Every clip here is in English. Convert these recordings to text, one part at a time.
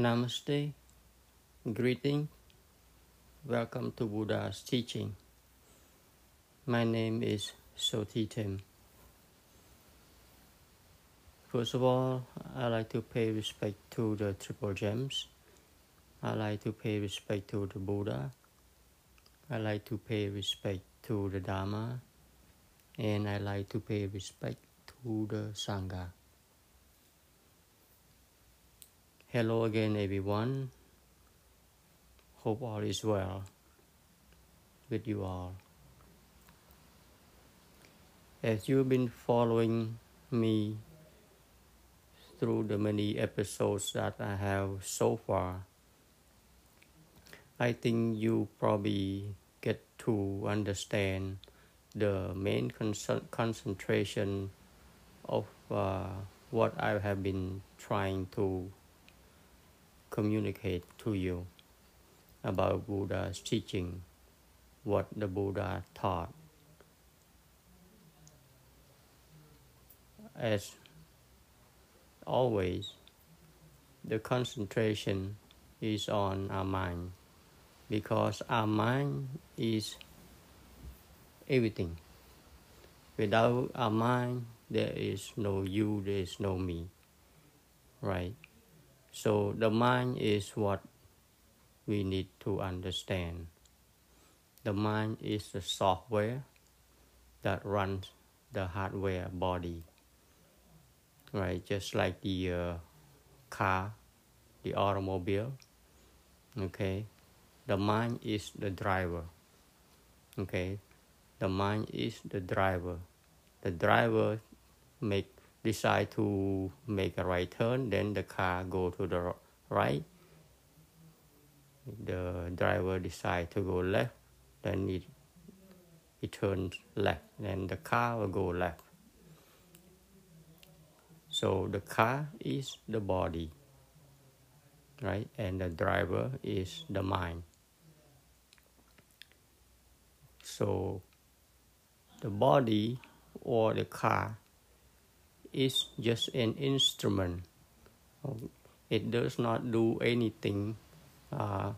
Namaste, greeting, welcome to Buddha's teaching. My name is Soti Tim. First of all, I like to pay respect to the Triple Gems. I like to pay respect to the Buddha. I like to pay respect to the Dharma. And I like to pay respect to the Sangha. Hello again, everyone. Hope all is well with you all. As you've been following me through the many episodes that I have so far, I think you probably get to understand the main con- concentration of uh, what I have been trying to communicate to you about Buddha's teaching, what the Buddha taught. As always, the concentration is on our mind because our mind is everything. Without our mind, there is no you, there is no me. Right? So the mind is what we need to understand. The mind is the software that runs the hardware body. Right, just like the uh, car, the automobile. Okay, the mind is the driver. Okay, the mind is the driver. The driver make decide to make a right turn, then the car go to the right. The driver decide to go left, then it, it turns left, then the car will go left. So the car is the body, right? And the driver is the mind. So the body or the car is just an instrument. It does not do anything uh,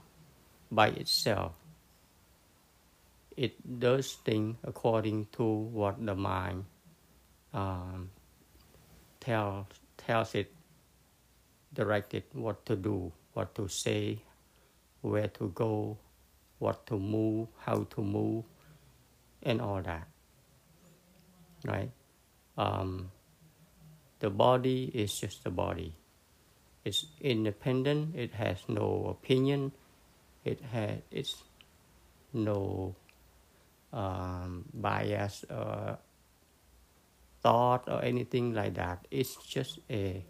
by itself. It does things according to what the mind um, tells tells it, directed what to do, what to say, where to go, what to move, how to move, and all that. Right? Um, the body is just a body. It's independent. It has no opinion. It has it's no um, bias or thought or anything like that. It's just a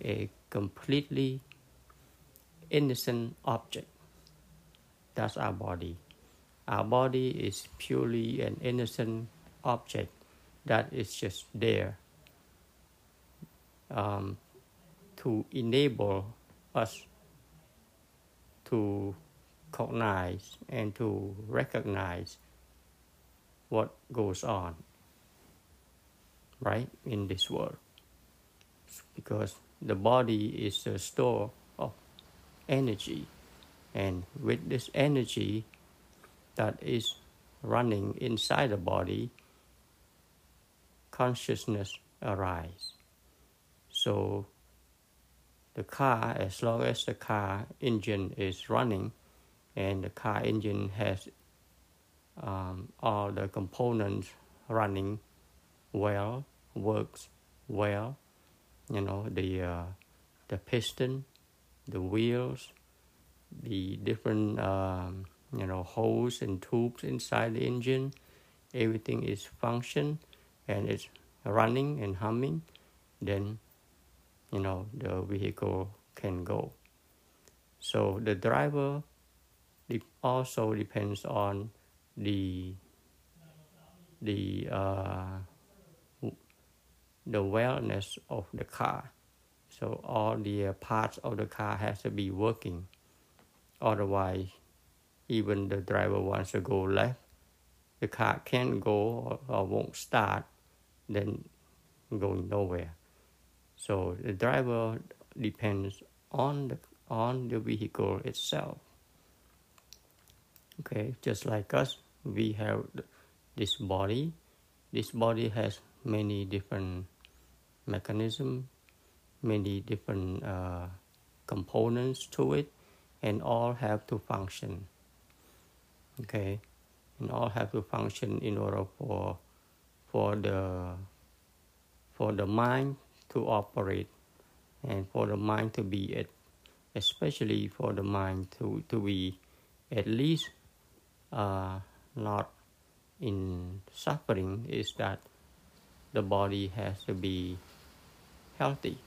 a completely innocent object. That's our body. Our body is purely an innocent object that is just there um, to enable us to cognize and to recognize what goes on right in this world. Because the body is a store of energy and with this energy that is running inside the body consciousness arises so the car, as long as the car engine is running and the car engine has um, all the components running well, works well, you know, the, uh, the piston, the wheels, the different, um, you know, holes and tubes inside the engine, everything is function and it's running and humming, then you know the vehicle can go. So the driver also depends on the the uh, the wellness of the car. So all the parts of the car has to be working. Otherwise even the driver wants to go left the car can't go or, or won't start then going nowhere so the driver depends on the on the vehicle itself. Okay, just like us, we have this body. This body has many different mechanisms, many different uh, components to it, and all have to function. Okay, and all have to function in order for for the for the mind to operate and for the mind to be at, especially for the mind to, to be at least uh, not in suffering is that the body has to be healthy.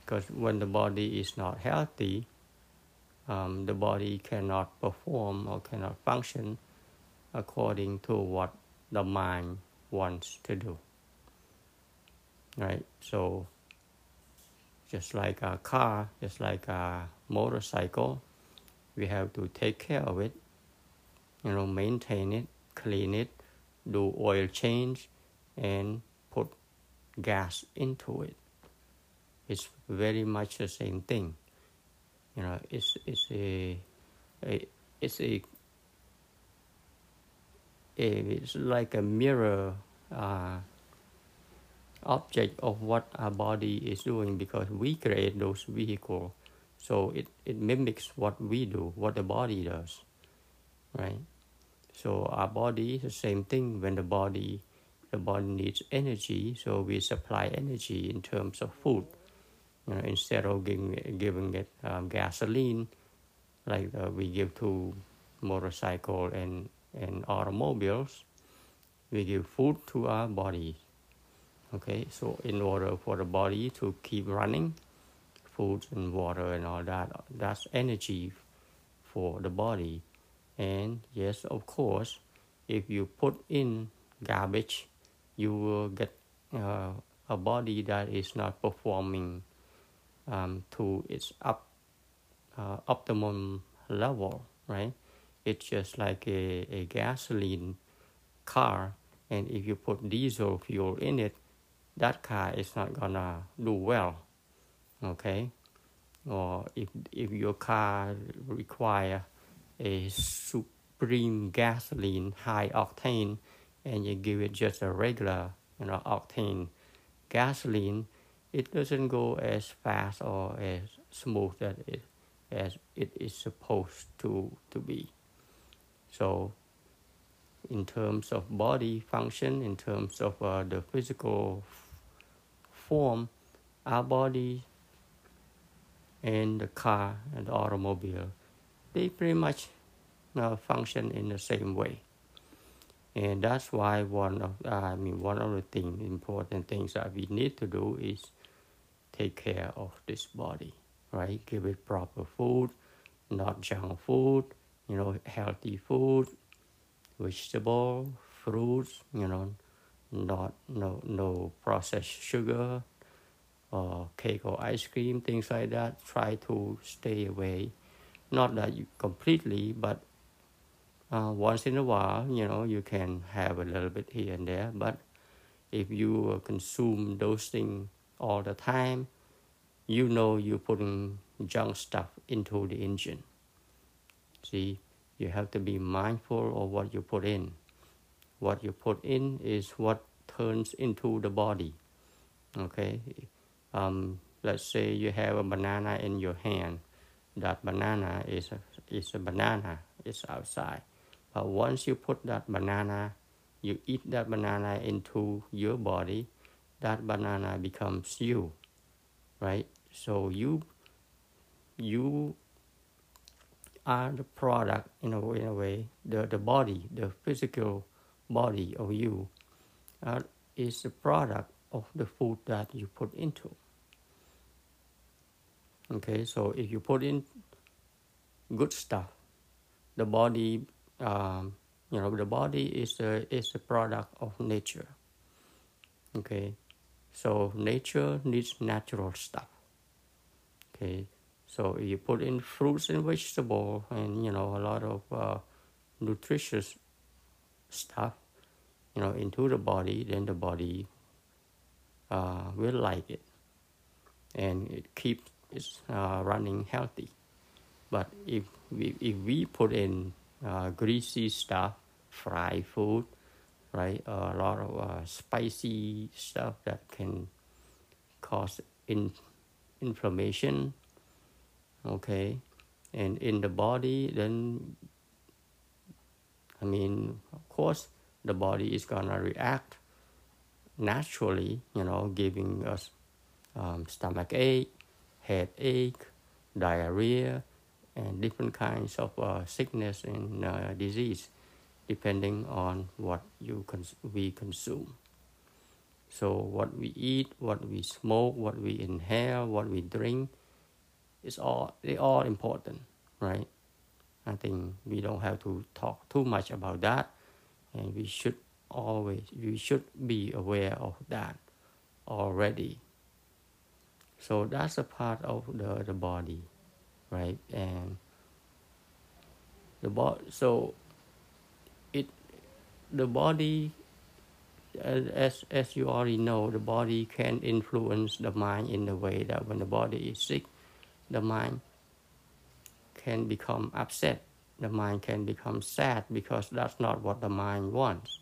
Because when the body is not healthy um, the body cannot perform or cannot function according to what the mind wants to do right so just like a car, just like a motorcycle, we have to take care of it, you know, maintain it, clean it, do oil change, and put gas into it. It's very much the same thing. You know, it's it's a, a it's a, a it's like a mirror uh, object of what our body is doing because we create those vehicles. So it, it mimics what we do, what the body does, right? So our body is the same thing when the body the body needs energy, so we supply energy in terms of food. You know, instead of giving, giving it um, gasoline, like uh, we give to motorcycle and, and automobiles, we give food to our body okay so in order for the body to keep running food and water and all that that's energy for the body. And yes of course if you put in garbage you will get uh, a body that is not performing um, to its up uh, optimum level right? It's just like a, a gasoline car and if you put diesel fuel in it that car is not gonna do well okay? Or if if your car require a supreme gasoline high octane and you give it just a regular you know octane gasoline it doesn't go as fast or as smooth as it as it is supposed to to be. So in terms of body function in terms of uh, the physical form our body and the car and the automobile they pretty much uh, function in the same way. And that's why one of uh, I mean one of the thing important things that we need to do is take care of this body right? Give it proper food not junk food you know healthy food vegetable fruits you know not no no processed sugar or cake or ice cream things like that. Try to stay away. Not that you completely but uh, once in a while you know you can have a little bit here and there. But if you consume those things all the time you know you're putting junk stuff into the engine. See you have to be mindful of what you put in. What you put in is what turns into the body okay? Um, let's say you have a banana in your hand. That banana is a, is a banana. It's outside. But once you put that banana you eat that banana into your body that banana becomes you right? So you you are the product in a, in a way the, the body the physical body of you uh, is the product of the food that you put into. Okay, so if you put in good stuff, the body, um, you know, the body is a is a product of nature. Okay, so nature needs natural stuff. Okay, so you put in fruits and vegetables and you know a lot of uh, nutritious stuff you know into the body then the body uh, will like it and it keeps is uh, running healthy. But if we, if we put in uh, greasy stuff, fried food, right, a lot of uh, spicy stuff that can cause in, inflammation, okay, and in the body, then I mean, of course, the body is gonna react naturally, you know, giving us um, stomach ache, headache, diarrhea, and different kinds of uh, sickness and uh, disease, depending on what you cons- we consume. So what we eat, what we smoke, what we inhale, what we drink, is all they all important, right? I think we don't have to talk too much about that, and we should always we should be aware of that already. So that's a part of the, the body, right? And the body, so it the body as as you already know, the body can influence the mind in the way that when the body is sick, the mind can become upset. The mind can become sad because that's not what the mind wants,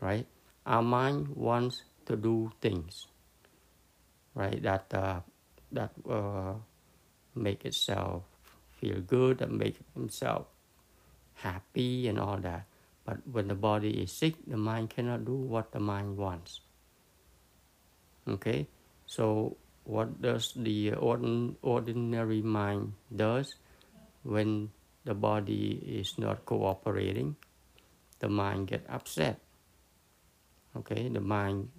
right? Our mind wants to do things, right? That uh, that uh, make itself feel good, and make itself happy and all that. But when the body is sick, the mind cannot do what the mind wants. Okay, so what does the ordinary mind does when the body is not cooperating? The mind get upset. Okay, the mind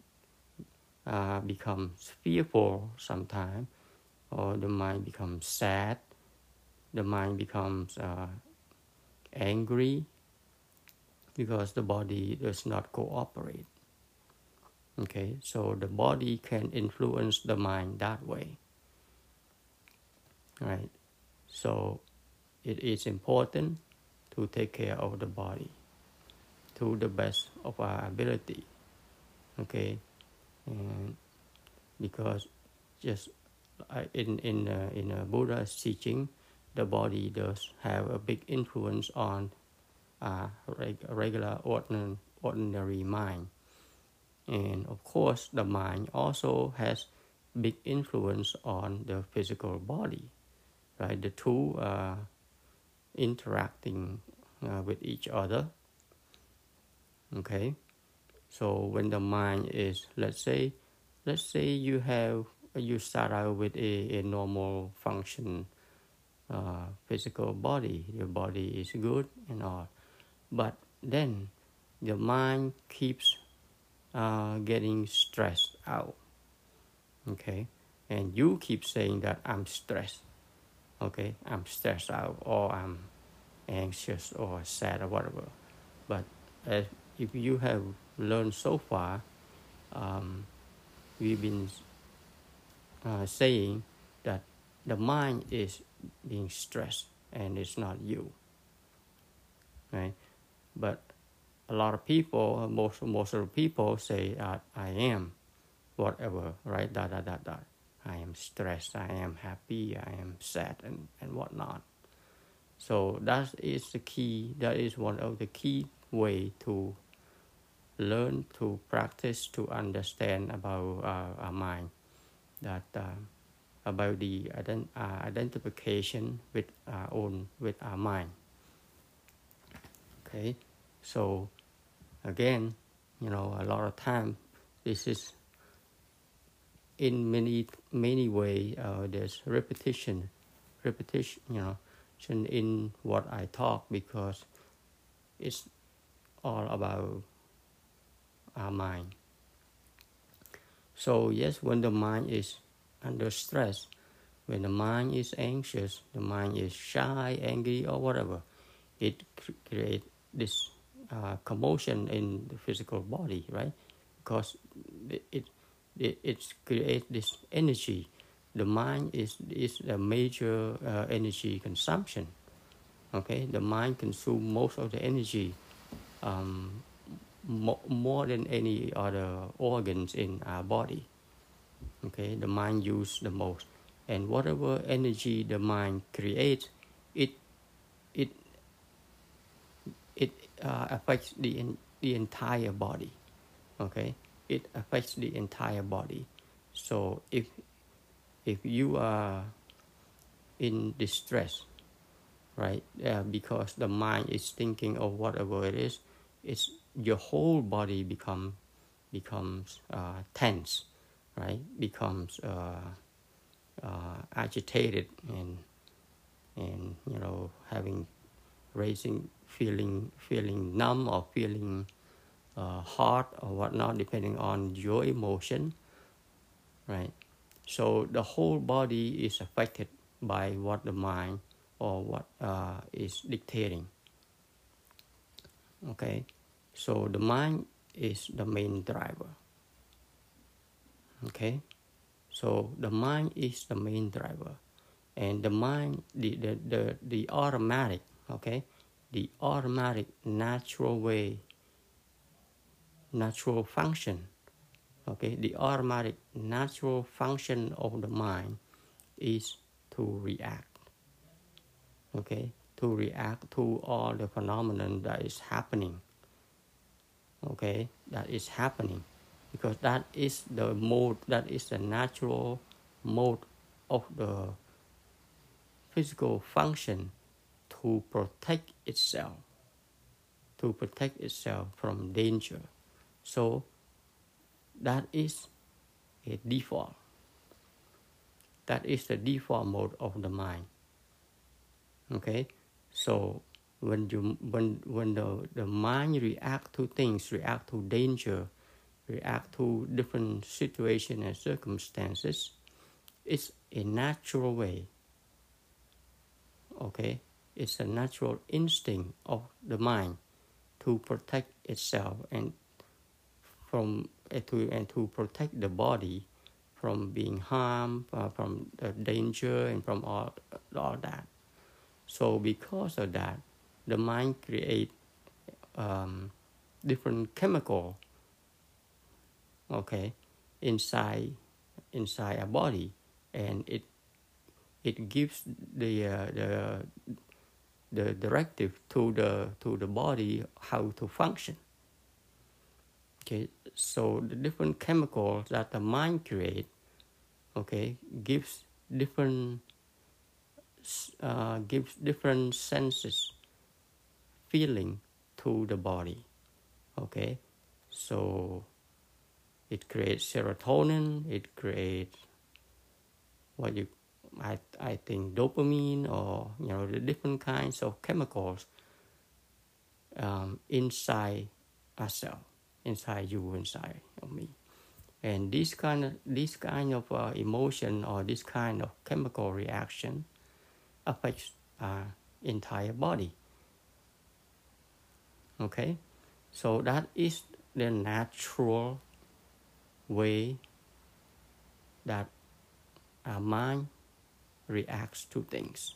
uh, becomes fearful sometimes, or the mind becomes sad. The mind becomes uh, angry because the body does not cooperate. Okay, so the body can influence the mind that way. Right, so it is important to take care of the body to the best of our ability. Okay, and because just in in uh, in uh, Buddha's teaching, the body does have a big influence on a regular ordinary, ordinary mind. And of course, the mind also has big influence on the physical body, right? The two are interacting uh, with each other. Okay, so when the mind is, let's say, let's say you have you start out with a, a normal function uh, physical body, your body is good and all but then the mind keeps uh, getting stressed out okay? And you keep saying that i'm stressed okay? I'm stressed out or i'm anxious or sad or whatever. But as if you have learned so far um, we've been uh, saying that the mind is being stressed and it's not you right? But a lot of people, most most of the people say, uh, "I am, whatever," right? Da da da da. I am stressed. I am happy. I am sad, and and whatnot. So that is the key. That is one of the key way to learn to practice to understand about uh, our mind. That uh, about the ident- uh, identification with our own with our mind. Okay. So again, you know, a lot of time this is in many many way uh, there's repetition, repetition, you know, in what I talk because it's all about our mind. So yes, when the mind is under stress, when the mind is anxious, the mind is shy, angry, or whatever, it creates this uh, commotion in the physical body, right? Because it it, it, creates this energy. The mind is is a major uh, energy consumption. Okay, the mind consumes most of the energy, um, mo- more than any other organs in our body. Okay, the mind uses the most, and whatever energy the mind creates, it it it uh, affects the the entire body. Okay, it affects the entire body. So if if you are in distress, right, uh, because the mind is thinking of whatever it is, it's your whole body become becomes uh, tense, right? Becomes uh, uh, agitated and and you know having raising feeling feeling numb or feeling uh, hot or whatnot depending on your emotion right? So the whole body is affected by what the mind or what uh, is dictating. Okay? So the mind is the main driver. Okay? So the mind is the main driver. And the mind the the the, the automatic okay the automatic natural way natural function okay? The automatic natural function of the mind is to react okay? To react to all the phenomenon that is happening okay? That is happening because that is the mode that is the natural mode of the physical function to protect itself to protect itself from danger. So that is a default. That is the default mode of the mind. Okay? So when you when when the, the mind react to things react to danger react to different situations and circumstances it's a natural way. Okay it's a natural instinct of the mind to protect itself and from uh, to and to protect the body from being harmed uh, from the danger and from all all that. So because of that the mind create um, different chemical okay inside inside a body. And it it gives the uh, the the directive to the to the body how to function. Okay so the different chemicals that the mind create okay gives different uh, gives different senses feeling to the body okay? So it creates serotonin it creates what you I, I think dopamine or you know the different kinds of chemicals um, inside ourselves inside you inside of me. And this kind of this kind of uh, emotion or this kind of chemical reaction affects our entire body. Okay? So that is the natural way that our mind reacts to things.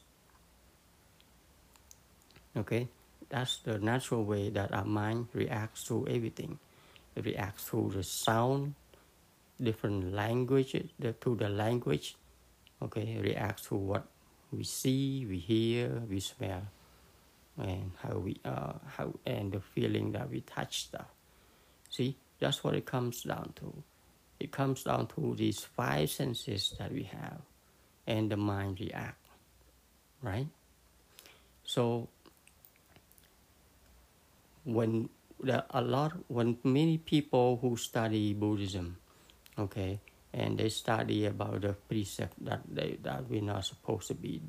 Okay? That's the natural way that our mind reacts to everything. It reacts to the sound different languages to the language. Okay? It reacts to what we see we hear we smell and how we uh how and the feeling that we touch stuff see? That's what it comes down to. It comes down to these five senses that we have and the mind react right? So when there a lot when many people who study buddhism okay and they study about the precept that they that we're not supposed to be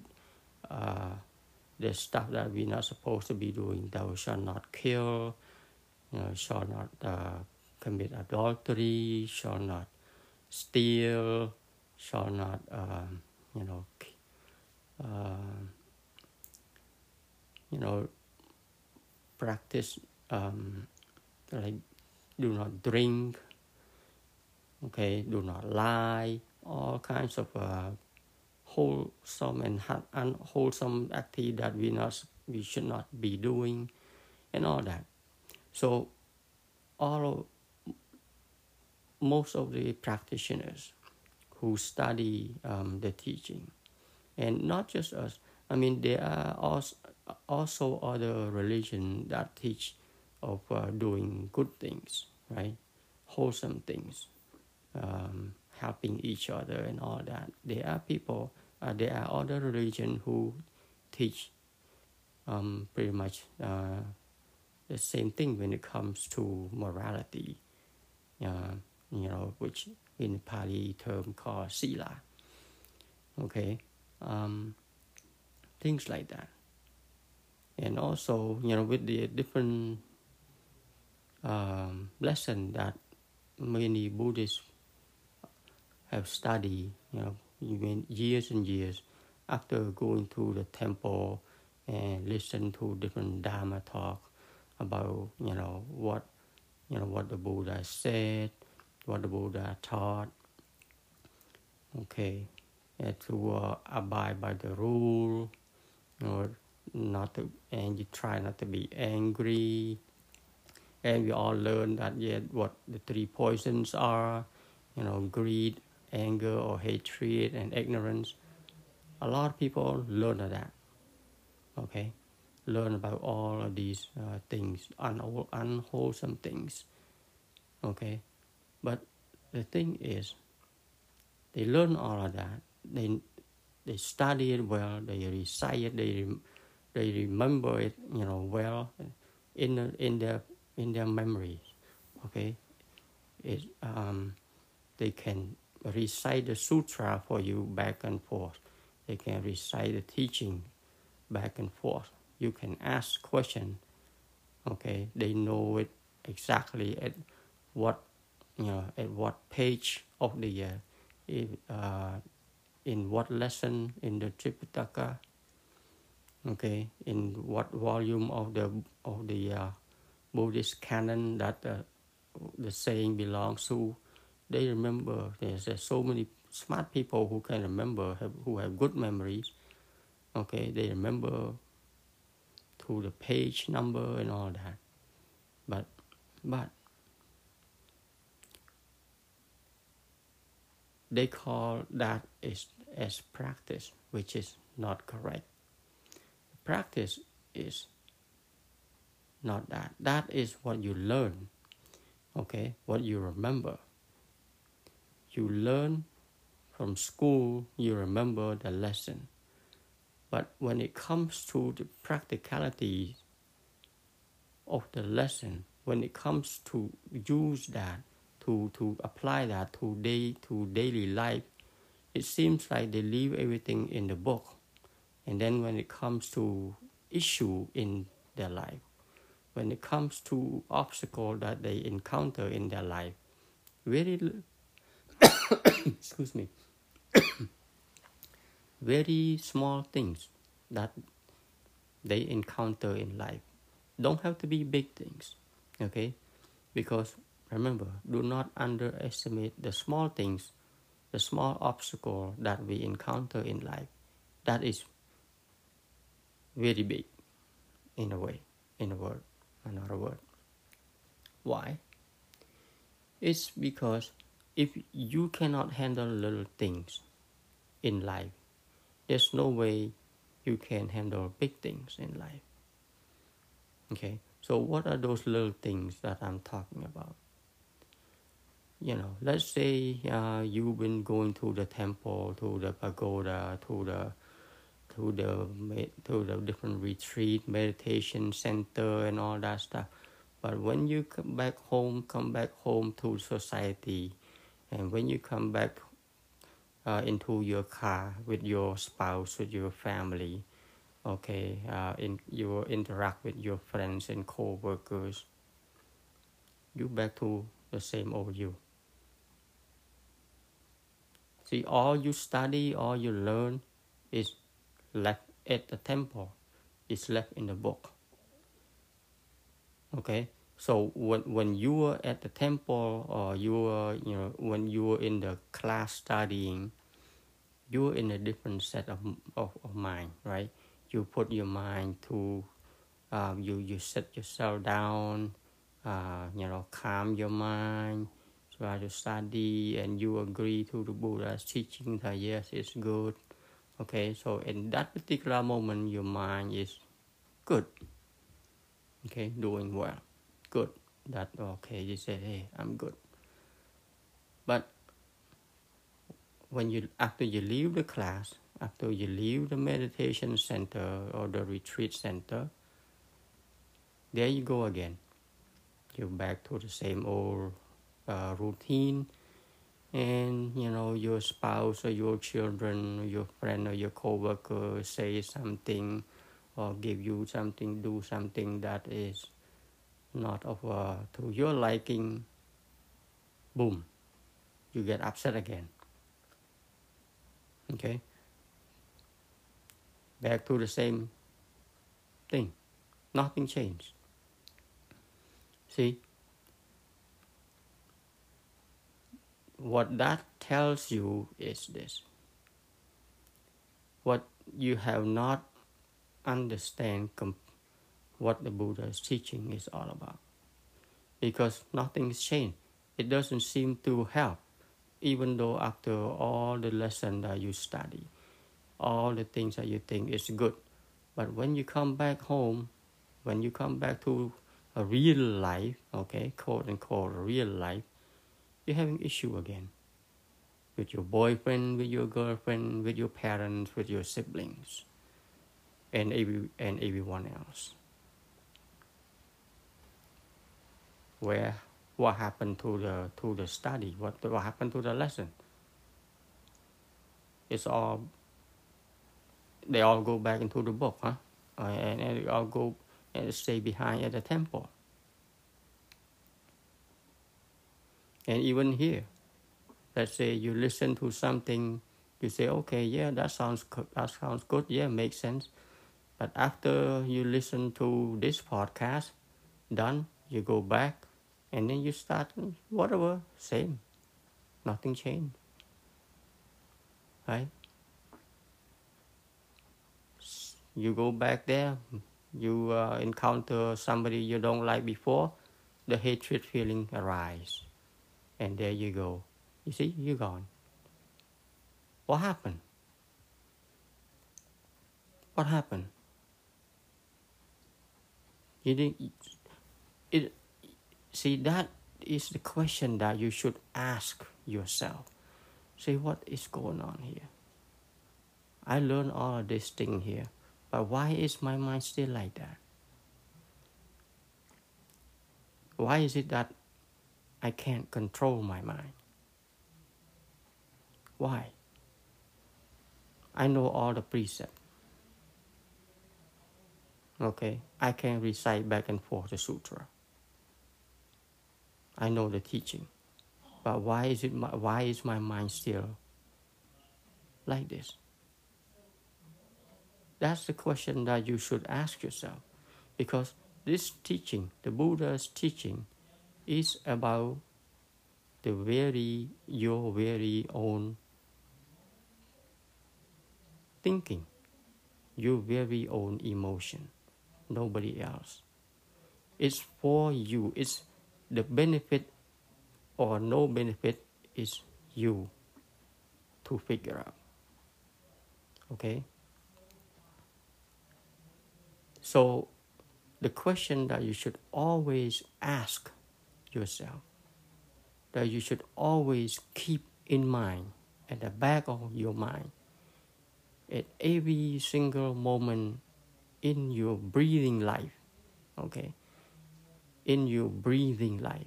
uh, the stuff that we're not supposed to be doing thou shall not kill you know, shall not uh, commit adultery shall not steal shall not um, you know uh, you know practice um, like do not drink okay do not lie all kinds of uh, wholesome and unwholesome activity that we not we should not be doing and all that. So all of, most of the practitioners who study um, the teaching, and not just us. I mean, there are also other religions that teach of uh, doing good things, right? Wholesome things, um, helping each other, and all that. There are people. Uh, there are other religions who teach um, pretty much uh, the same thing when it comes to morality, uh, you know, which in Pali term called sila. Okay, um, things like that, and also you know with the different um, lesson that many Buddhists have studied, you know, even years and years after going to the temple and listen to different Dharma talk about you know what you know what the Buddha said, what the Buddha taught. Okay, to uh, abide by the rule, or not to, and you try not to be angry. And we all learn that yet what the three poisons are, you know, greed, anger, or hatred, and ignorance. A lot of people learn that okay learn about all of these uh, things un- unwholesome things okay but the thing is they learn all of that. They they study it well. They recite it. They they remember it you know well in in their in their memories. Okay? It um they can recite the sutra for you back and forth. They can recite the teaching back and forth. You can ask question. Okay, they know it exactly at what you know at what page of the uh, in what lesson in the Tripitaka. Okay, in what volume of the of the uh, Buddhist canon that uh, the saying belongs to. They remember. There's uh, so many smart people who can remember, have, who have good memories okay they remember to the page number and all that but but they call that is as practice which is not correct. Practice is not that. That is what you learn okay? What you remember. You learn from school you remember the lesson. But when it comes to the practicality of the lesson, when it comes to use that, to, to apply that to day to daily life, it seems like they leave everything in the book. And then when it comes to issue in their life, when it comes to obstacle that they encounter in their life, very excuse me very small things that they encounter in life. Don't have to be big things, okay? Because remember, do not underestimate the small things, the small obstacle that we encounter in life. That is very big in a way, in a word, another word. Why? It's because if you cannot handle little things in life, there's no way you can handle big things in life. Okay, so what are those little things that I'm talking about? You know, let's say uh, you've been going to the temple, to the pagoda, to the to the to the different retreat, meditation center, and all that stuff. But when you come back home, come back home to society, and when you come back uh, into your car with your spouse, with your family. Okay, uh, in, you interact with your friends and co-workers. You back to the same old you. See, all you study, all you learn is left at the temple. It's left in the book. Okay, so when when you were at the temple or you were you know when you were in the class studying, you are in a different set of, of, of mind, right? You put your mind to uh, you you set yourself down, uh, you know, calm your mind, try to study and you agree to the Buddha's teaching that yes, it's good. Okay, so in that particular moment, your mind is good. Okay, doing well, good. That okay, you say, hey, I'm good. But when you after you leave the class, after you leave the meditation center or the retreat center, there you go again. You're back to the same old uh, routine, and you know your spouse or your children, or your friend or your coworker say something, or give you something, do something that is not of uh, to your liking. Boom, you get upset again. Okay, back to the same thing. Nothing changed. See, what that tells you is this. What you have not understand comp- what the buddha's teaching is all about. Because nothing's changed. It doesn't seem to help even though after all the lesson that you study all the things that you think is good. But when you come back home when you come back to a real life okay quote unquote real life you're having issue again with your boyfriend, with your girlfriend, with your parents, with your siblings, and every and everyone else. Where what happened to the to the study? What what happened to the lesson? It's all they all go back into the book, huh? Uh, and, and they all go and stay behind at the temple. And even here, let's say you listen to something, you say, okay, yeah, that sounds that sounds good, yeah, makes sense. But after you listen to this podcast, done, you go back, and then you start whatever, same, nothing changed, right? You go back there, you uh, encounter somebody you don't like before, the hatred feeling arise and there you go. You see, you're gone. What happened? What happened? You didn't. It. See, that is the question that you should ask yourself. See, what is going on here? I learned all of this thing here, but why is my mind still like that? Why is it that I can't control my mind. Why? I know all the precepts. Okay, I can recite back and forth the sutra. I know the teaching, but why is it? My, why is my mind still like this? That's the question that you should ask yourself, because this teaching, the Buddha's teaching, is about the very your very own thinking, your very own emotion, nobody else. It's for you. It's the benefit or no benefit is you to figure out. Okay? So the question that you should always ask yourself that you should always keep in mind at the back of your mind at every single moment in your breathing life okay? In your breathing life.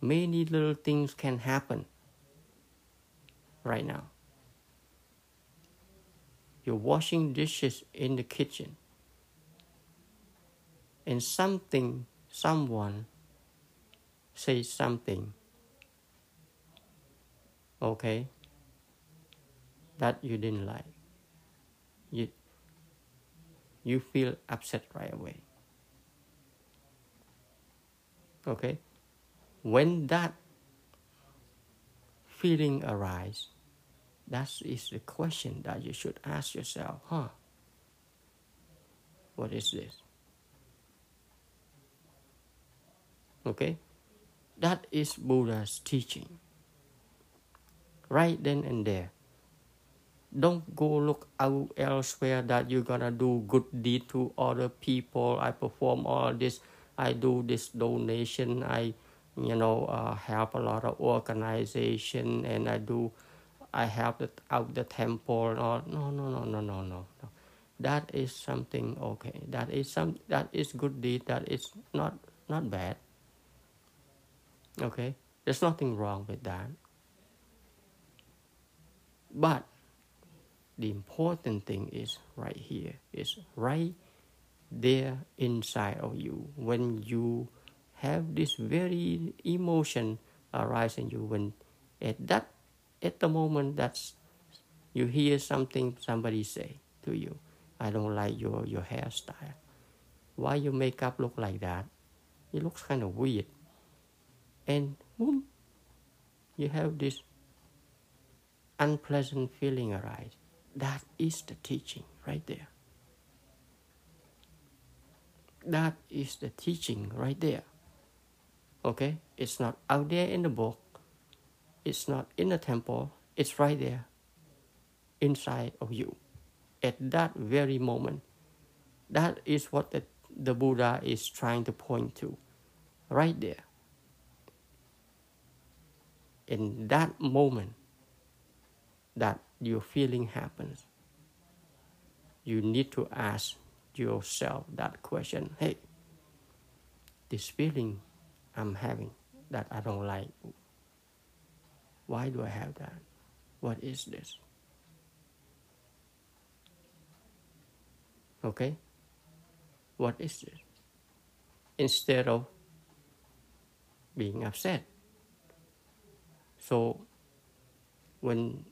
Many little things can happen right now. You're washing dishes in the kitchen and something, someone says something, okay, that you didn't like, you, you feel upset right away. Okay? When that feeling arises, that is the question that you should ask yourself, huh? What is this? Okay? That is Buddha's teaching. Right then and there. Don't go look out elsewhere that you're gonna do good deed to other people. I perform all this. I do this donation. I, you know, uh, help a lot of organization, and I do, I help the, out the temple. No, no, no, no, no, no, no. That is something okay. That is some. That is good deed. That is not not bad. Okay, there's nothing wrong with that. But the important thing is right here is right there inside of you. When you have this very emotion arise in you when at that at the moment that's you hear something somebody say to you i don't like your your hairstyle. Why your makeup look like that? It looks kind of weird and boom you have this unpleasant feeling arise that is the teaching right there. That is the teaching right there. Okay? It's not out there in the book, it's not in the temple, it's right there inside of you at that very moment. That is what the, the Buddha is trying to point to right there. In that moment, that your feeling happens, you need to ask yourself that question hey, this feeling I'm having that I don't like, why do I have that? What is this? Okay? What is this? Instead of being upset. So, when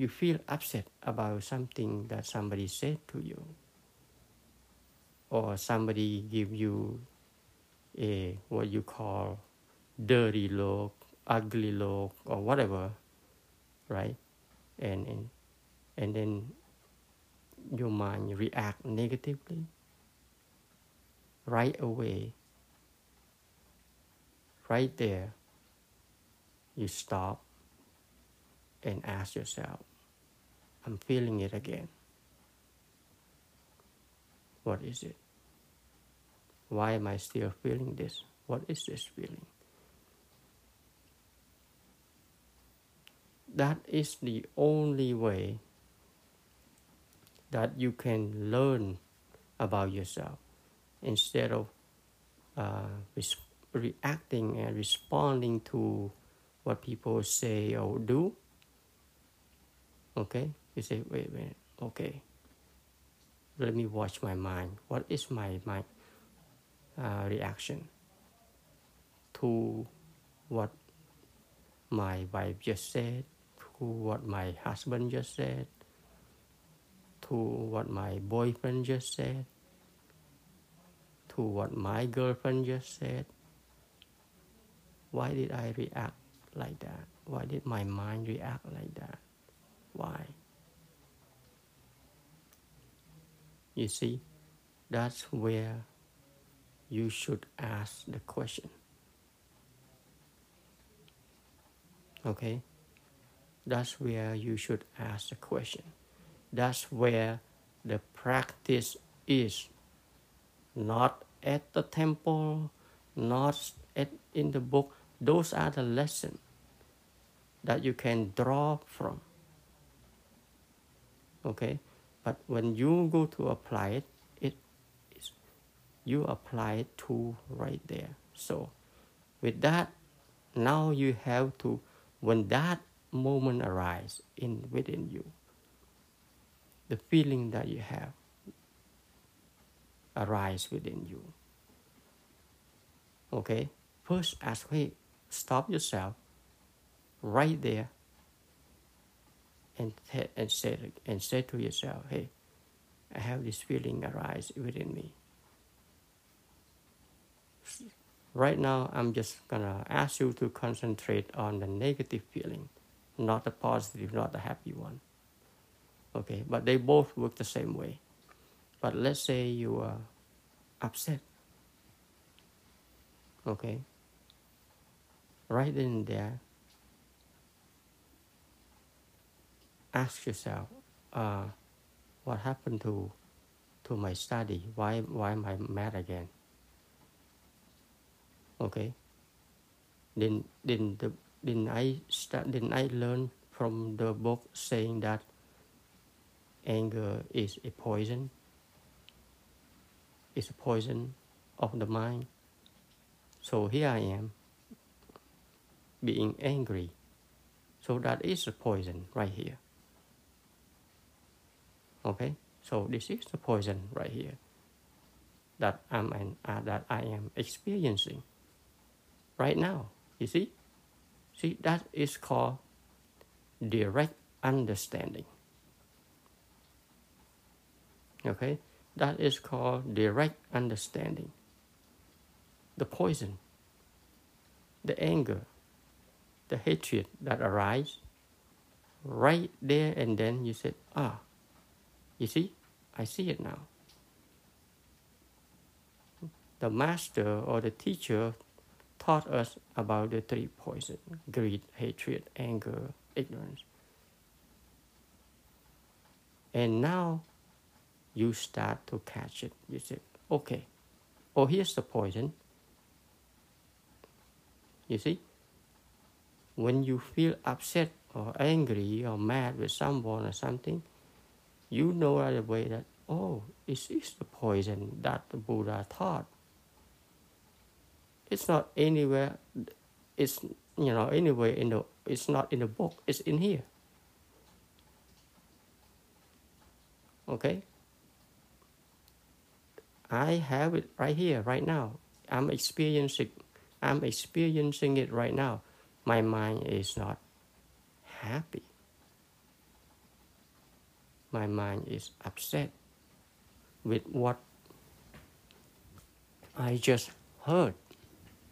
you feel upset about something that somebody said to you or somebody give you a what you call dirty look ugly look or whatever right? And and, and then your mind react negatively right away right there you stop and ask yourself, I'm feeling it again. What is it? Why am I still feeling this? What is this feeling? That is the only way that you can learn about yourself instead of uh, reacting and responding to what people say or do Okay? You say, wait, wait, okay. Let me watch my mind. What is my, my uh, reaction to what my wife just said, to what my husband just said, to what my boyfriend just said, to what my girlfriend just said. Why did I react like that? Why did my mind react like that? Why? You see, that's where you should ask the question. Okay? That's where you should ask the question. That's where the practice is. Not at the temple, not at, in the book. Those are the lessons that you can draw from. Okay? But when you go to apply it it is you apply it to right there. So with that now you have to when that moment arises in within you the feeling that you have arise within you. Okay? First ask hey stop yourself right there and, and, say, and say to yourself, hey, I have this feeling arise within me. Right now, I'm just gonna ask you to concentrate on the negative feeling, not the positive, not the happy one. Okay, but they both work the same way. But let's say you are upset. Okay? Right and there, ask yourself, uh, what happened to to my study? Why why am I mad again? Okay. Didn't the, didn't I start didn't I learn from the book saying that anger is a poison? It's a poison of the mind. So here I am being angry. So that is the poison right here. Okay, so this is the poison right here that I'm an, uh, that I am experiencing right now. You see, see that is called direct understanding. Okay, that is called direct understanding. The poison, the anger, the hatred that arise right there and then you said, ah, you see, I see it now. The master or the teacher taught us about the three poisons greed, hatred, anger, ignorance. And now you start to catch it. You say, okay, oh, here's the poison. You see? When you feel upset or angry or mad with someone or something, you know right away that, oh, this is the poison that the Buddha taught. It's not anywhere, it's, you know, anywhere in the, it's not in the book, it's in here. Okay? I have it right here, right now. I'm experiencing, I'm experiencing it right now. My mind is not happy my mind is upset with what I just heard,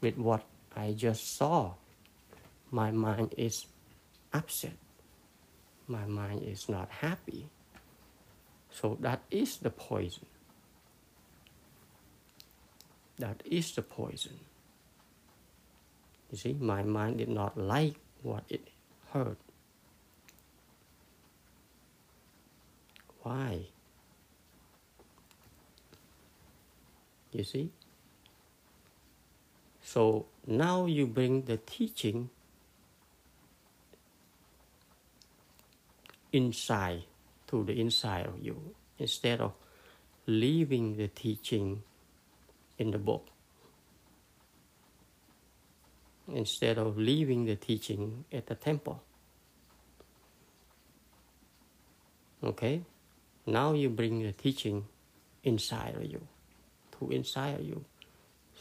with what I just saw. My mind is upset. My mind is not happy. So that is the poison. That is the poison. You see, my mind did not like what it heard. Why? You see? So now you bring the teaching inside to the inside of you instead of leaving the teaching in the book. Instead of leaving the teaching at the temple. Okay? Now you bring the teaching inside of you, to inside of you.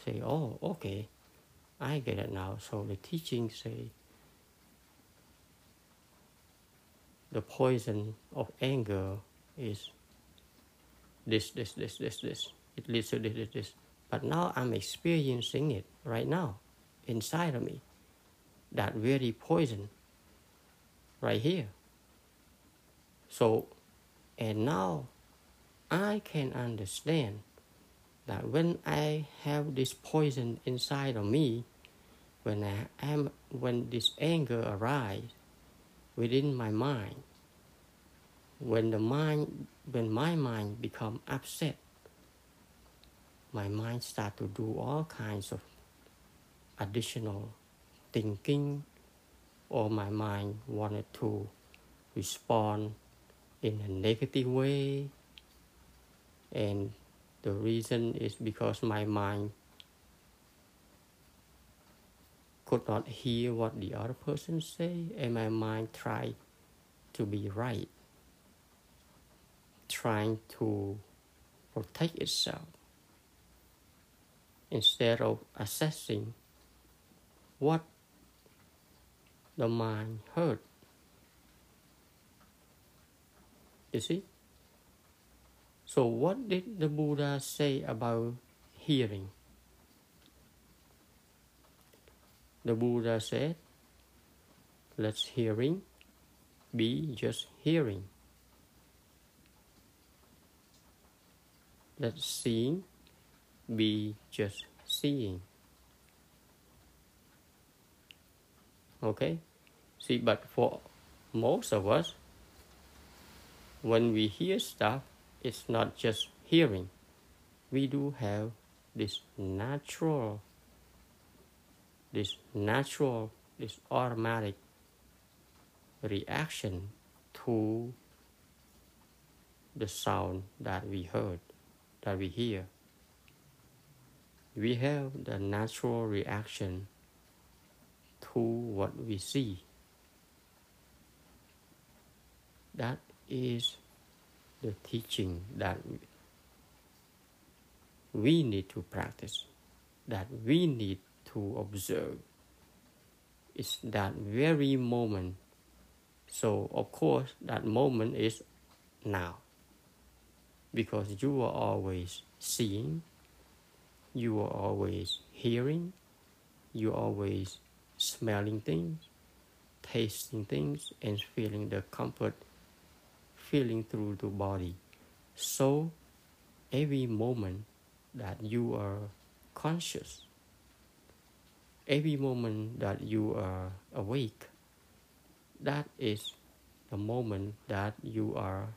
Say, oh, okay, I get it now. So the teaching say, the poison of anger is this, this, this, this, this. It leads to this, this, this. But now I'm experiencing it right now, inside of me. That very poison, right here. So and now I can understand that when I have this poison inside of me, when I am when this anger arises within my mind, when the mind when my mind become upset, my mind start to do all kinds of additional thinking or my mind wanted to respond in a negative way. And the reason is because my mind could not hear what the other person say and my mind tried to be right trying to protect itself instead of assessing what the mind heard You see? So, what did the Buddha say about hearing? The Buddha said, "Let's hearing be just hearing. Let seeing be just seeing. Okay? See, but for most of us, when we hear stuff, it's not just hearing. We do have this natural, this natural, this automatic reaction to the sound that we heard, that we hear. We have the natural reaction what we see. That is the teaching that we need to practice, that we need to observe. It's that very moment. So, of course, that moment is now. Because you are always seeing, you are always hearing, you are always smelling things, tasting things, and feeling the comfort feeling through the body. So, every moment that you are conscious, every moment that you are awake, that is the moment that you are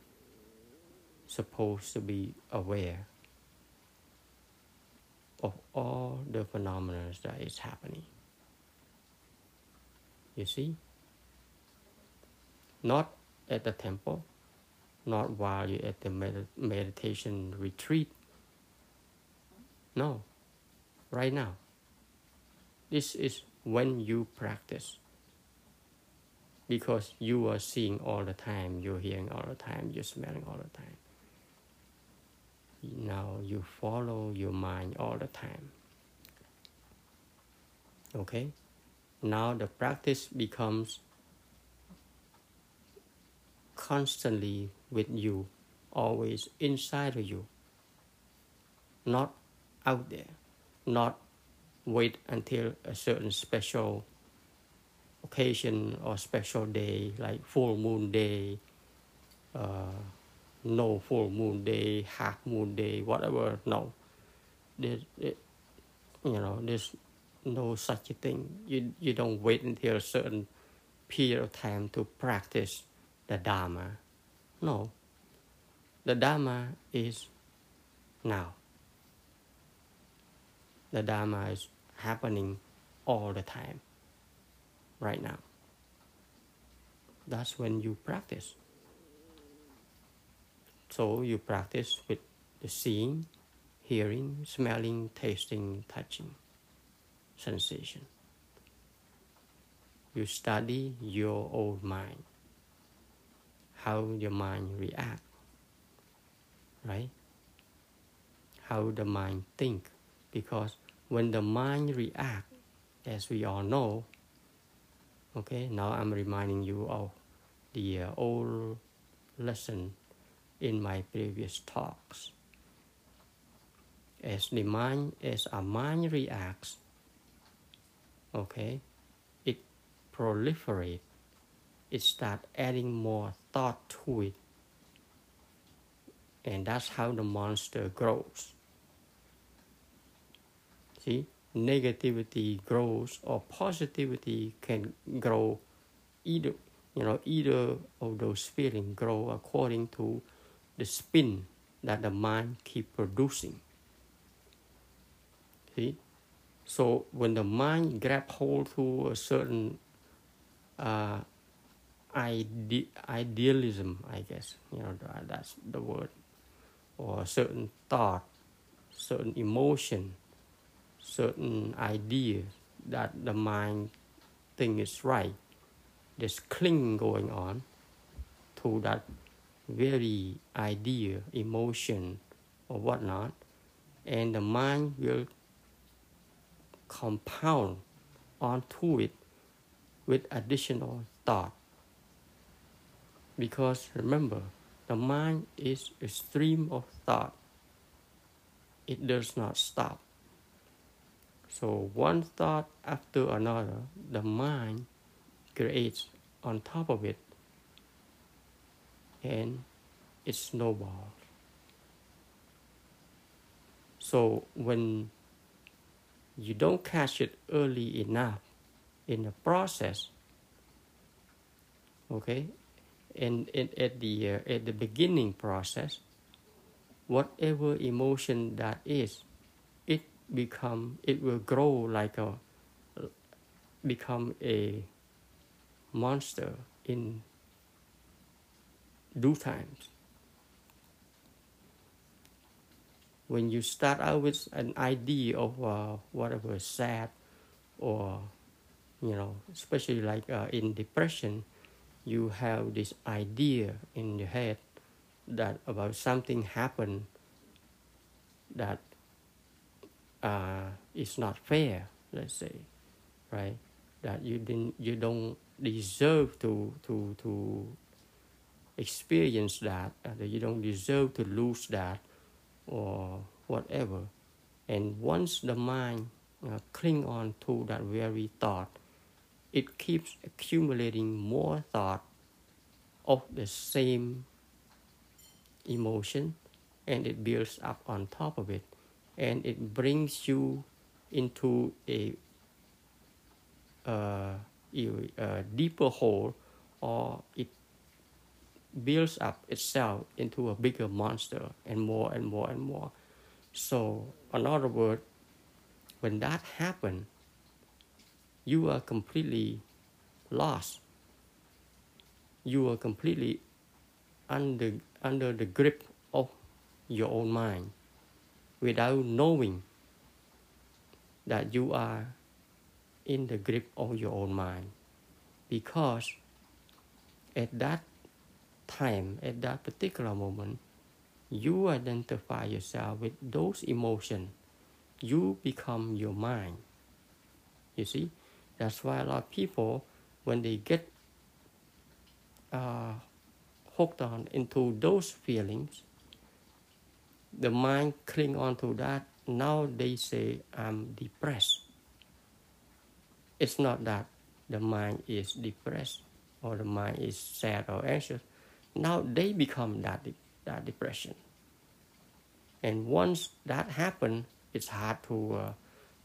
supposed to be aware of all the phenomena that is happening. You see? Not at the temple, not while you're at the med- meditation retreat. No, right now. This is when you practice. Because you are seeing all the time, you're hearing all the time, you're smelling all the time. Now you follow your mind all the time. Okay? Now the practice becomes constantly with you, always inside of you, not out there, not wait until a certain special occasion or special day like full moon day, uh, no full moon day, half moon day, whatever. No, there, it, you know, there's no such a thing. You you don't wait until a certain period of time to practice the Dharma. No, the Dharma is now. The Dharma is happening all the time, right now. That's when you practice. So you practice with the seeing, hearing, smelling, tasting, touching sensation. You study your own mind, how your mind react, right? How the mind think, because when the mind react, as we all know, okay, now I'm reminding you of the uh, old lesson in my previous talks. As the mind, as our mind reacts, okay, it proliferate. It start adding more thought to it, and that's how the monster grows. See, negativity grows or positivity can grow either you know either of those feelings grow according to the spin that the mind keep producing. See so when the mind grab hold to a certain uh, ide- idealism i guess you know that's the word or a certain thought certain emotion certain idea that the mind think is right there's clinging going on to that very idea, emotion, or whatnot, and the mind will compound onto it with additional thought. Because remember, the mind is a stream of thought, it does not stop. So, one thought after another, the mind creates on top of it and it snowballs. So when you don't catch it early enough, in the process. Okay, and, and at the uh, at the beginning process, whatever emotion that is, it become it will grow like a become a monster in due times. When you start out with an idea of uh, whatever sad or you know, especially like uh, in depression, you have this idea in your head that about something happened that uh, is not fair, let's say, right? That you didn't, you don't deserve to to to experience that, that you don't deserve to lose that, or whatever. And once the mind uh, cling on to that very thought, it keeps accumulating more thought of the same emotion and it builds up on top of it and it brings you into a, uh, a deeper hole or it builds up itself into a bigger monster and more and more and more so in other words when that happens you are completely lost. You are completely under, under the grip of your own mind without knowing that you are in the grip of your own mind. Because at that time, at that particular moment, you identify yourself with those emotions. You become your mind. You see? That's why a lot of people, when they get uh, hooked on into those feelings, the mind cling on to that. Now they say, I'm depressed. It's not that the mind is depressed or the mind is sad or anxious. Now they become that, that depression. And once that happens, it's hard to uh,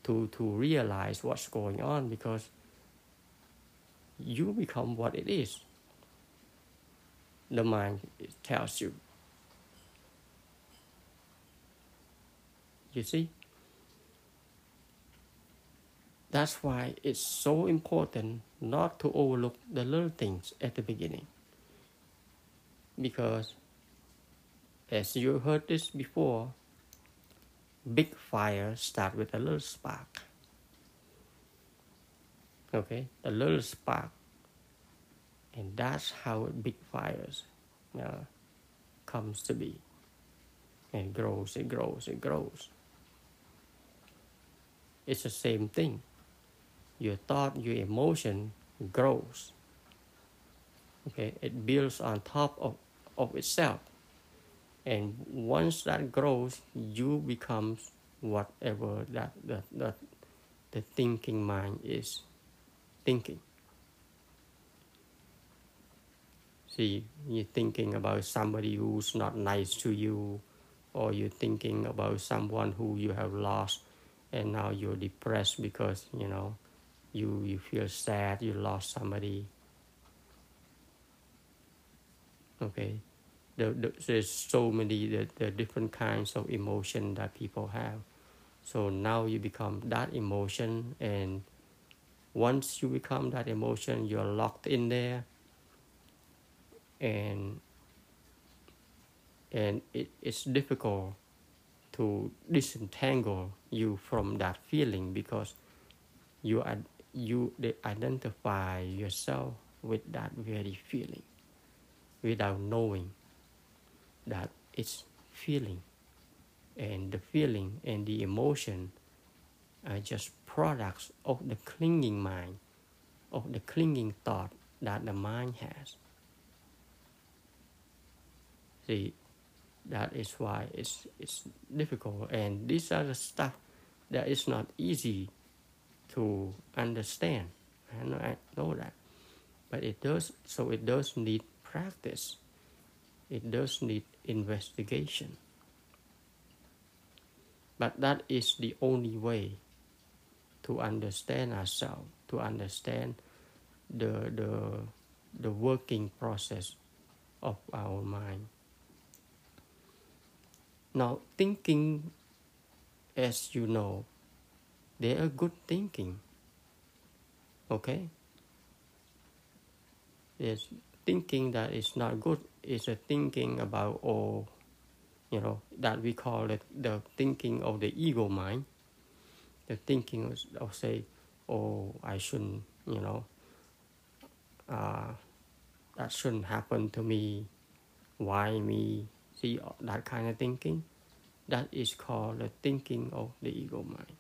to, to realize what's going on because you become what it is. The mind tells you. You see? That's why it's so important not to overlook the little things at the beginning. Because, as you heard this before, big fire start with a little spark. Okay, a little spark, and that's how big fires uh, comes to be. And grows, it grows, it grows. It's the same thing. Your thought, your emotion grows. Okay, it builds on top of, of itself. And once that grows you becomes whatever that that, that the thinking mind is thinking. See you're thinking about somebody who's not nice to you or you're thinking about someone who you have lost and now you're depressed because you know you you feel sad you lost somebody. Okay the, the, there's so many the, the different kinds of emotion that people have. So now you become that emotion and once you become that emotion you're locked in there. And and it, it's difficult to disentangle you from that feeling because you ad, you identify yourself with that very feeling without knowing that it's feeling. And the feeling and the emotion are just products of the clinging mind of the clinging thought that the mind has. See that is why it's it's difficult. And these are the stuff that is not easy to understand. I know, I know that. But it does so it does need practice. It does need investigation. But that is the only way to understand ourselves to understand the the the working process of our mind. Now, thinking, as you know, they are good thinking. Okay? Is thinking that is not good is a thinking about all, you know, that we call it the thinking of the ego mind. The thinking of, say, oh, I shouldn't, you know, uh, that shouldn't happen to me. Why me? See that kind of thinking. That is called the thinking of the ego mind.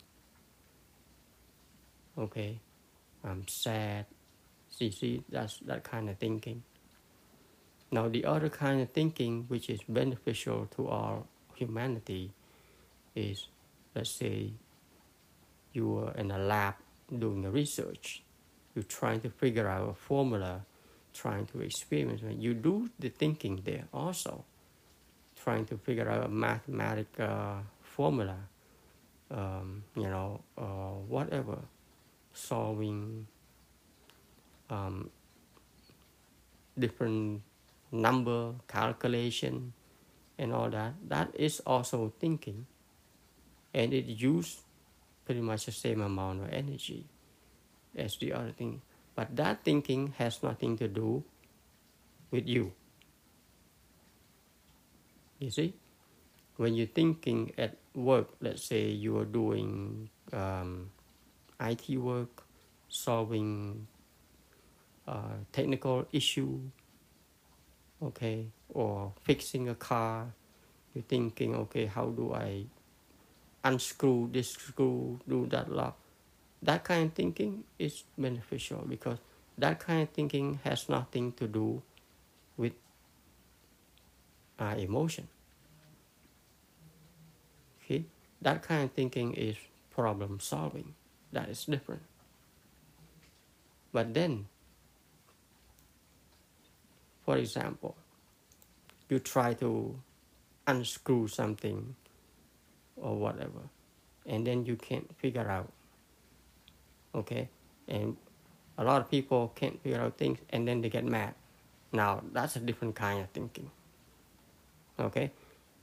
Okay, I'm sad. See, see, that's that kind of thinking. Now, the other kind of thinking which is beneficial to our humanity is, let's say, you are in a lab doing a research, you're trying to figure out a formula, trying to experiment. You do the thinking there also, trying to figure out a mathematical uh, formula, um, you know, uh, whatever, solving um, different number calculation and all that. That is also thinking, and it uses pretty much the same amount of energy as the other thing. But that thinking has nothing to do with you. You see, when you're thinking at work, let's say you are doing um, IT work, solving uh, technical issue, okay, or fixing a car, you're thinking, okay, how do I unscrew this screw, do that lock. That kind of thinking is beneficial because that kind of thinking has nothing to do with our emotion. Okay, that kind of thinking is problem solving. That is different. But then, for example, you try to unscrew something or whatever and then you can't figure out okay? And a lot of people can't figure out things and then they get mad. Now that's a different kind of thinking okay?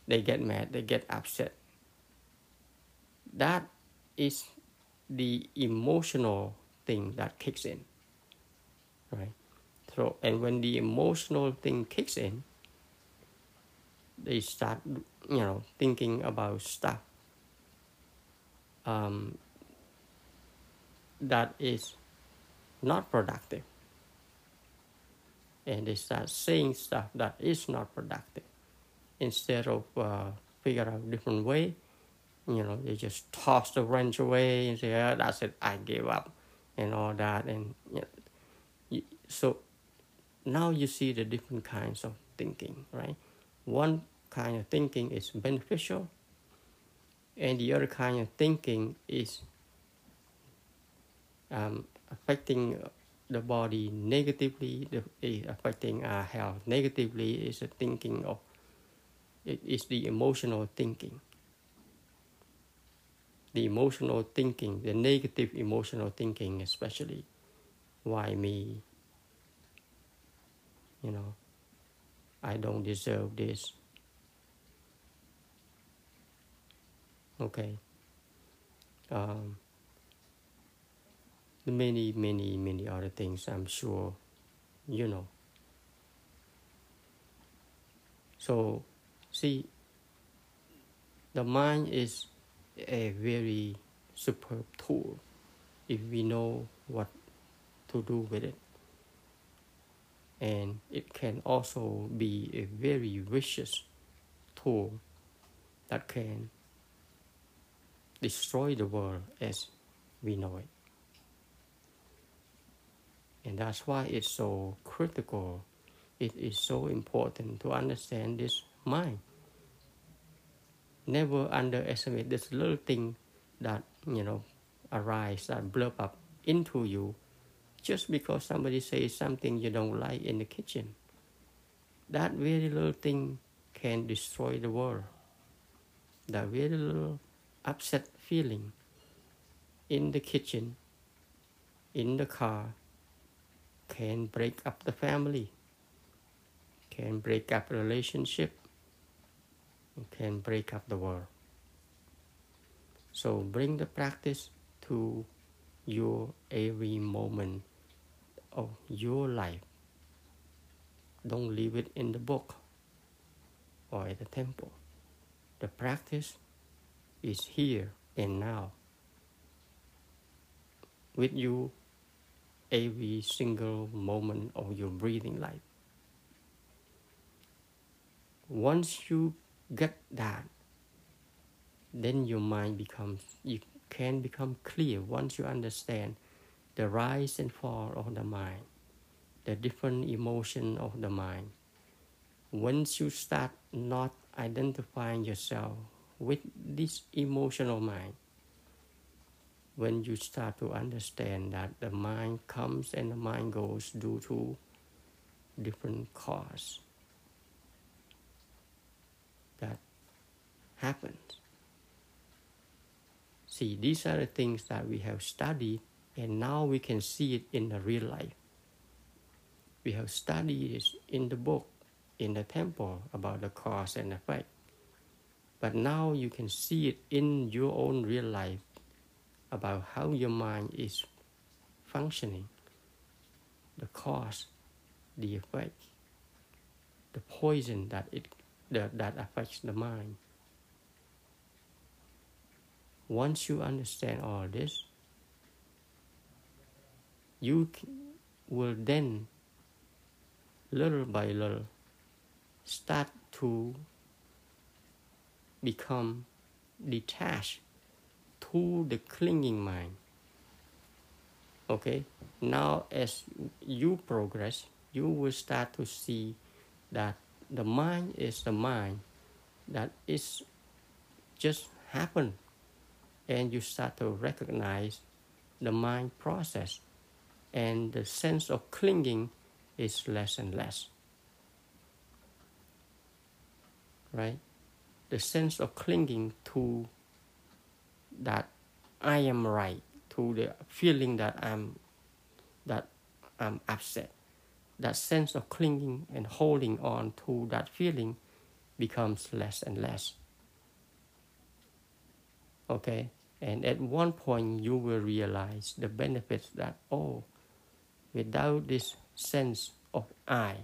They get mad they get upset. That is the emotional thing that kicks in right so and when the emotional thing kicks in they start you know thinking about stuff. Um, that is not productive. And they start saying stuff that is not productive. Instead of uh, figure out a different way you know they just toss the wrench away and say oh, that's it. I gave up and all that. And you know, so now you see the different kinds of thinking right one kind of thinking is beneficial, and the other kind of thinking is um, affecting the body negatively, the, is affecting our health negatively. Is a thinking of it is the emotional thinking. The emotional thinking, the negative emotional thinking, especially, why me? You know, I don't deserve this. okay. Um, many many many other things i'm sure you know. So see the mind is a very superb tool if we know what to do with it and it can also be a very vicious tool that can destroy the world as we know it. And that's why it's so critical. It is so important to understand this mind. Never underestimate this little thing that, you know, arise, that blurb up into you just because somebody says something you don't like in the kitchen. That very little thing can destroy the world. That very little upset feeling in the kitchen in the car can break up the family, can break up relationship, can break up the world. So bring the practice to your every moment of your life. Don't leave it in the book or at the temple. The practice is here and now with you every single moment of your breathing life. Once you get that, then your mind becomes, you can become clear once you understand the rise and fall of the mind, the different emotion of the mind. Once you start not identifying yourself with this emotional mind, when you start to understand that the mind comes and the mind goes due to different cause that happens. See, these are the things that we have studied, and now we can see it in the real life. We have studied it in the book, in the temple, about the cause and effect. But now you can see it in your own real life about how your mind is functioning, the cause, the effect, the poison that it that, that affects the mind. Once you understand all this, you will then, little by little, start to become detached to the clinging mind. Okay, now as you progress, you will start to see that the mind is the mind that is just happen and you start to recognize the mind process and the sense of clinging is less and less right the sense of clinging to that I am right, to the feeling that I'm that I'm upset. That sense of clinging and holding on to that feeling becomes less and less. Okay? And at one point, you will realize the benefits that, oh, without this sense of I,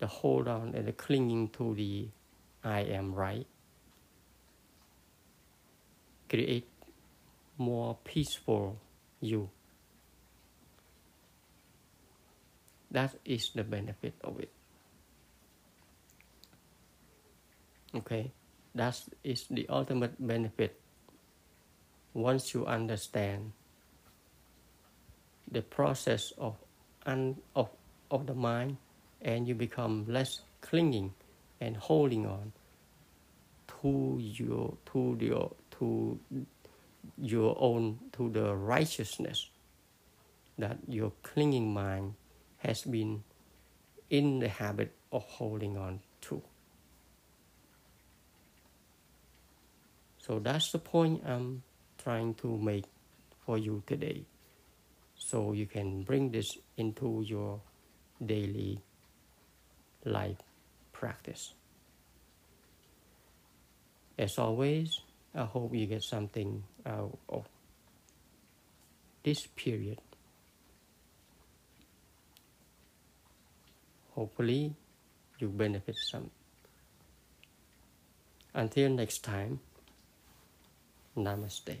the hold on and the clinging to the I am right, create more peaceful you. That is the benefit of it. Okay, that is the ultimate benefit once you understand the process of un, of, of the mind and you become less clinging and holding on to your to your to your own to the righteousness that your clinging mind has been in the habit of holding on to. So that's the point I'm trying to make for you today. So you can bring this into your daily life practice. As always, I hope you get something out of this period. Hopefully, you benefit some. Until next time, Namaste.